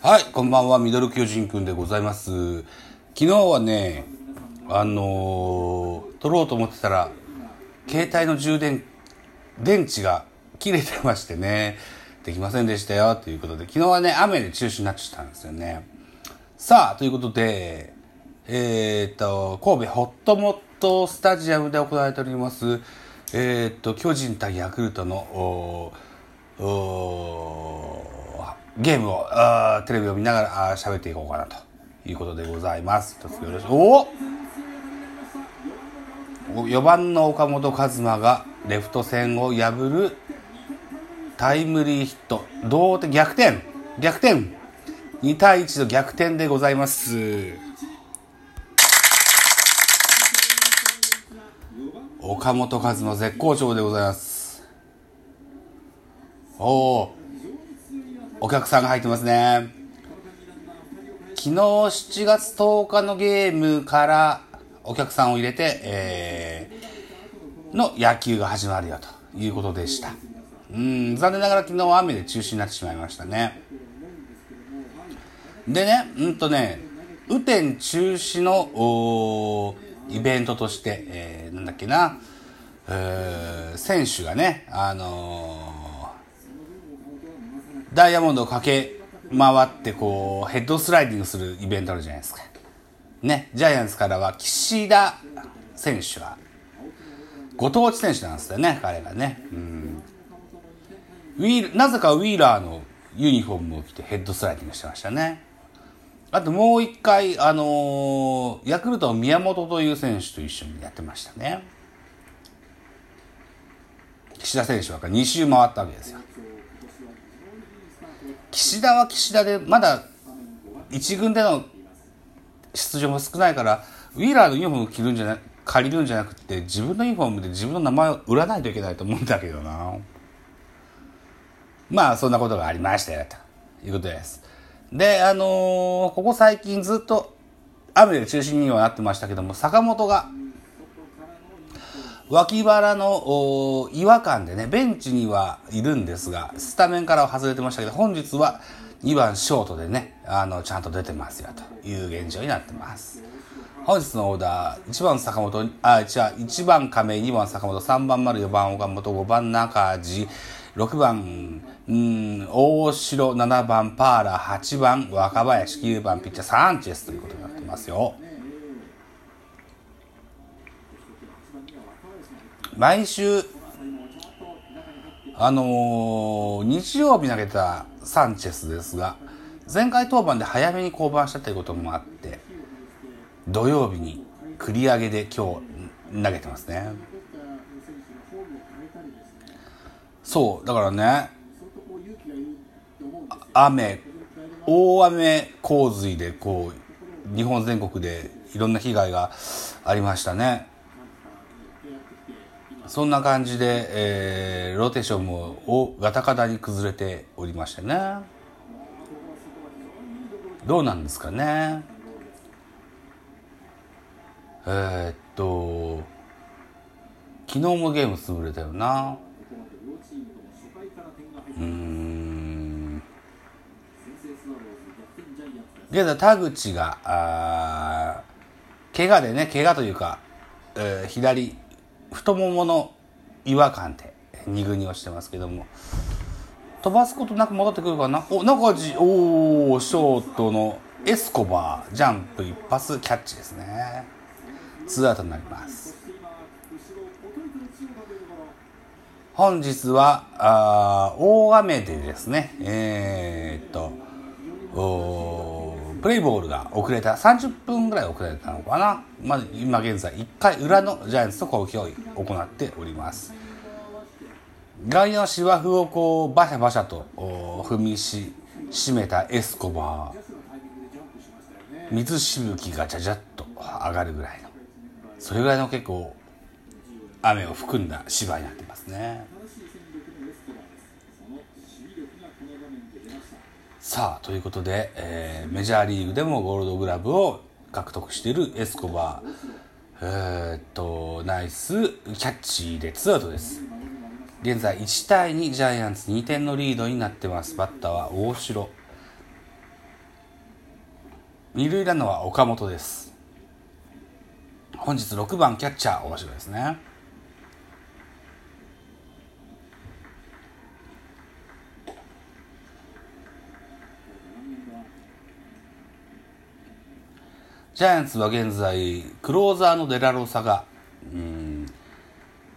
はい、こんばんは、ミドル巨人くんでございます。昨日はね、あのー撮ろうと思ってたら、携帯の充電、電池が切れてましてね、できませんでしたよ、ということで、昨日はね、雨で中止になっちゃったんですよね。さあ、ということで、えーっと、神戸ホットモットスタジアムで行われております、えーっと、巨人対ヤクルトの、おーおーゲームをあーテレビを見ながらあー喋っていこうかなということでございます。よろしく。おお4番の岡本和真がレフト線を破るタイムリーヒット。同点逆転逆転。2対1の逆転でございます。岡本和真絶好調でございます。おおお客さんが入ってますね。昨日7月10日のゲームからお客さんを入れて、えーの野球が始まるよということでした。うん残念ながら昨日は雨で中止になってしまいましたね。でねうんとね雨天中止のイベントとして、えーなんだっけな、えー選手がねあのーダイヤモンドを駆け回ってこうヘッドスライディングするイベントあるじゃないですか。ね、ジャイアンツからは岸田選手がご当地選手なんですよね、彼がね。うんウィールなぜかウィーラーのユニフォームを着てヘッドスライディングしてましたね。あともう一回、あのーヤクルトの宮本という選手と一緒にやってましたね。岸田選手は2周回ったわけですよ。岸田は岸田でまだ一軍での出場も少ないからウィーラーのユニフォーム着るんじゃな借りるんじゃなくて自分のユニフォームで自分の名前を売らないといけないと思うんだけどな。まあそんなことがありましたよということです。であのーここ最近ずっと雨で中心にはなってましたけども坂本が脇腹の違和感でね、ベンチにはいるんですが、スタメンからは外れてましたけど、本日は2番ショートでね、あの、ちゃんと出てますよという現状になってます。本日のオーダー、1番坂本、あ、違う、1番亀井、2番坂本、3番丸、4番岡本、5番中地、6番、うん、大城、7番パーラ、8番若林、9番ピッチャーサンチェスということになってますよ。毎週、あのー日曜日投げたサンチェスですが、前回登板で早めに降板したということもあって、土曜日に繰り上げで今日投げてますね。そう、だからね、雨、大雨洪水でこう、日本全国でいろんな被害がありましたね。そんな感じで、えーローテーションもおガタガタに崩れておりましてね。どうなんですかね。えーっと、昨日もゲーム潰れたよな。うーん。現在田口が、あ怪我でね、怪我というか、えー左太ももの違和感で2軍に落ちてますけども。飛ばすことなく戻ってくるかな。お中地おおショートのエスコバージャンプ一発キャッチですね。ツーアウトになります。本日はあ大雨でですね。えーっとおープレイボールが遅れた30分ぐらい遅れたのかな、まあ、今現在1回裏のジャイアンツと攻撃を行っております。外野の芝生をこうバシャバシャと踏みし締めたエスコバー。水しぶきがじゃじゃっと上がるぐらいのそれぐらいの結構雨を含んだ芝居になってますね。さあということで、えーメジャーリーグでもゴールドグラブを獲得しているエスコバー。えーっとナイスキャッチでツーアウトです。現在1対2ジャイアンツ2点のリードになってます。バッターは大城。二塁ランナーは岡本です。本日6番キャッチャー面白いですね。ジャイアンツは現在クローザーのデラロサがうん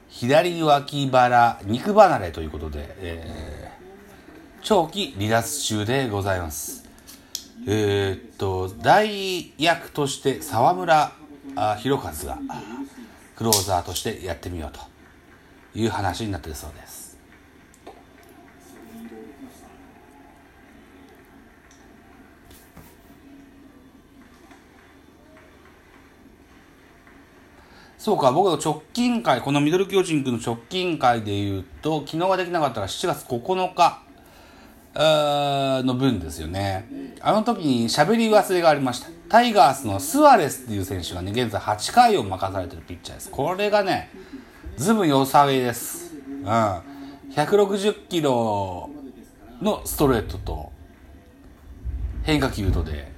左脇腹肉離れということで、えー、長期離脱中でございます。えー、っと代役として沢村弘和がクローザーとしてやってみようという話になってるそうです。そうか、僕の直近会、このミドル巨人軍の直近会で言うと、昨日ができなかったら7月9日の分ですよね。あの時に喋り忘れがありました。タイガースのスアレスっていう選手がね、現在8回を任されてるピッチャーです。これがね、ずぶ良さげです。うん。160キロのストレートと変化球とで、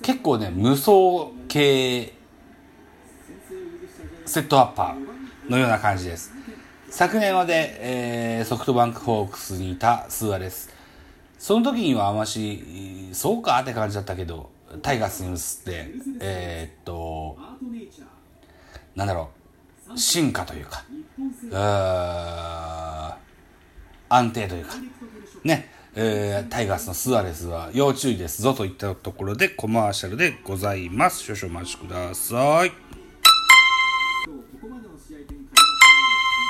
結構ね、無双系セットアッパーのような感じです。昨年まで、えー、ソフトバンクホークスにいたスアレス。その時にはあまし、そうかって感じだったけど、タイガースに移って、えー、っと、なんだろう、進化というか、安定というか、ね、えー、タイガースのスアレスは要注意ですぞといったところでコマーシャルでございます。少々お待ちください。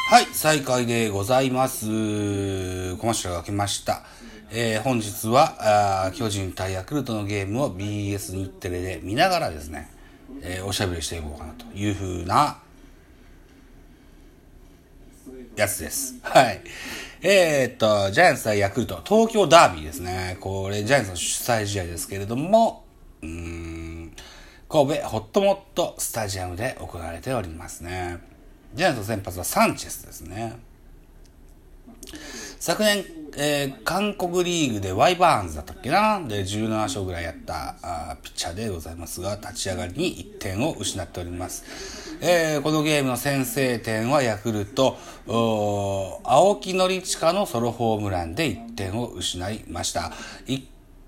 はい、再開でございます。コマーシャルが来ました。えー、本日はあ、巨人対ヤクルトのゲームを BS 日テレで見ながらですね、えー、おしゃべりしていこうかなというふうな、やつです。はい。えー、っと、ジャイアンツ対ヤクルト、東京ダービーですね。これ、ジャイアンツの主催試合ですけれども、うん、神戸ホットモットスタジアムで行われておりますね。ジャイアンツの先発はサンチェスですね。昨年、えー、韓国リーグでワイバーンズだったっけな？で、17勝ぐらいやったあピッチャーでございますが、立ち上がりに1点を失っております。えー、このゲームの先制点はヤクルト、青木則親のソロホームランで1点を失いました。1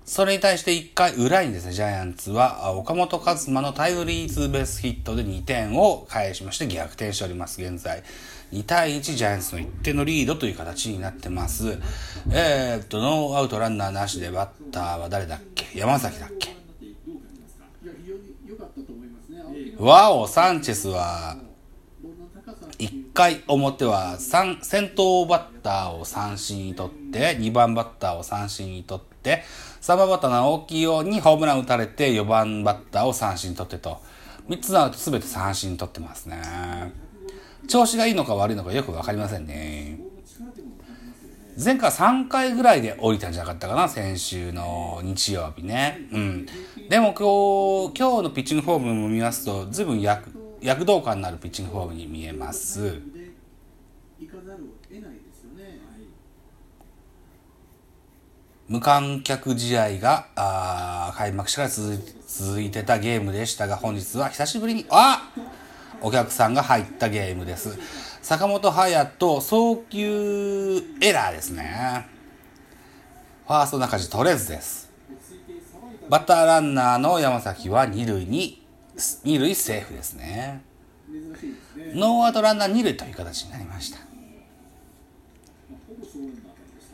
それに対して1回裏にですね、ジャイアンツは岡本和真のタイムリーツーベースヒットで2点を返しまして逆転しております、現在。2対1ジャイアンツの1点のリードという形になってます。えー、っと、ノーアウトランナーなしでバッターは誰だっけ？山崎だっけ？ワオ、サンチェスは、1回表は3先頭バッターを三振にとって、2番バッターを三振にとって、3番バッターの青木用にホームラン打たれて、4番バッターを三振に取ってと、3つのアウト全て三振に取ってますね。調子がいいのか悪いのかよくわかりませんね。前回3回ぐらいで降りたんじゃなかったかな、先週の日曜日ね。うん。でも今日、今日のピッチングフォームも見ますと、随分躍躍動感のあるピッチングフォームに見えます。無観客試合があ開幕してから続いてたゲームでしたが、本日は久しぶりに、あお客さんが入ったゲームです。坂本勇人、送球エラーですね。ファースト中地取れずです。バッターランナーの山崎は二塁に、二塁セーフですね。ノーアウトランナー二塁という形になりました。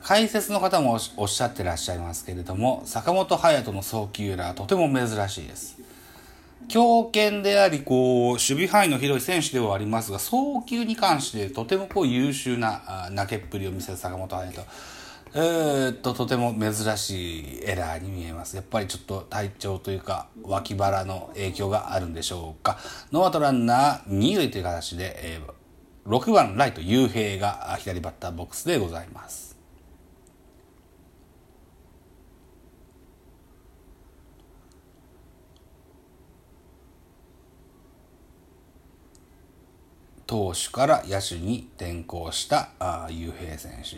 解説の方もおっしゃってらっしゃいますけれども、坂本勇人の送球らとても珍しいです。強肩であり、こう、守備範囲の広い選手ではありますが、送球に関してとてもこう優秀な投げっぷりを見せる坂本勇人。えー、っと、とても珍しいエラーに見えます。やっぱりちょっと体調というか、脇腹の影響があるんでしょうか。ノーアウトランナー2塁という形で、えー、6番ライト雄平が左バッターボックスでございます。投手から野手に転向したあ雄平選手。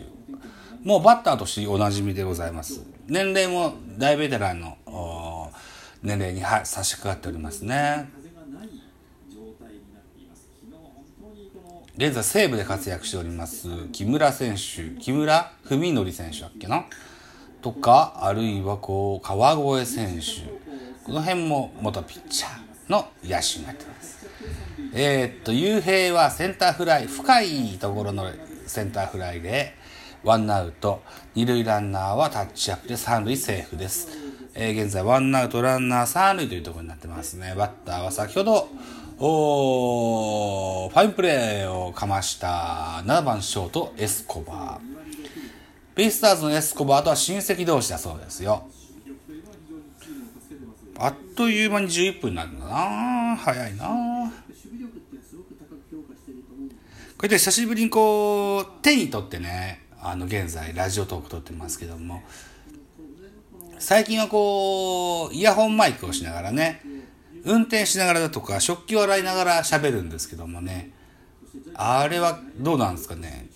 もうバッターとしておなじみでございます。年齢も大ベテランの年齢には差し掛かっておりますね。現在西武で活躍しております木村選手木村文則選手だっけな？とかあるいはこう川越選手この辺も元ピッチャーの野手になってますえー、っと雄平はセンターフライ深いところのセンターフライでワンアウト二塁ランナーはタッチアップで三塁セーフです、えー、現在ワンアウトランナー三塁というところになってますねバッターは先ほどおファインプレーをかました7番ショートエスコバー。ベイスターズのエスコバーとは親戚同士だそうですよ。あっという間に11分になるんだな。早いな。こうやって久しぶりにこう手に取ってねあの現在ラジオトーク撮ってますけども。最近はこうイヤホンマイクをしながらね運転しながらだとか食器を洗いながら喋るんですけどもね。あれはどうなんですかね。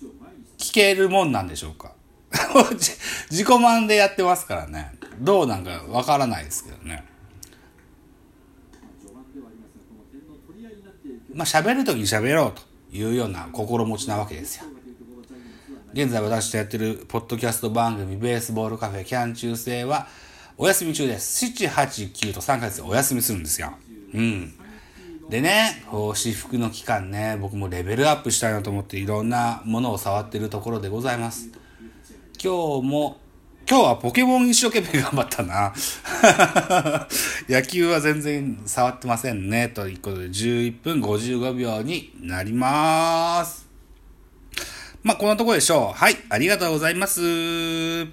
聞けるもんなんでしょうか。自己満でやってますからね。どうなんかわからないですけどね。まあ喋る時に喋ろうというような心持ちなわけですよ現在私とやってるポッドキャスト番組ベースボールカフェキャン中世はお休み中です。7、8、9と3ヶ月お休みするんですよ。うん。でね、こう、私服の期間ね、僕もレベルアップしたいなと思っていろんなものを触ってるところでございます。今日も、今日はポケモン一生懸命頑張ったな。野球は全然触ってませんね。ということで、11分55秒になります。まあ、こんなとこでしょう。はい、ありがとうございます。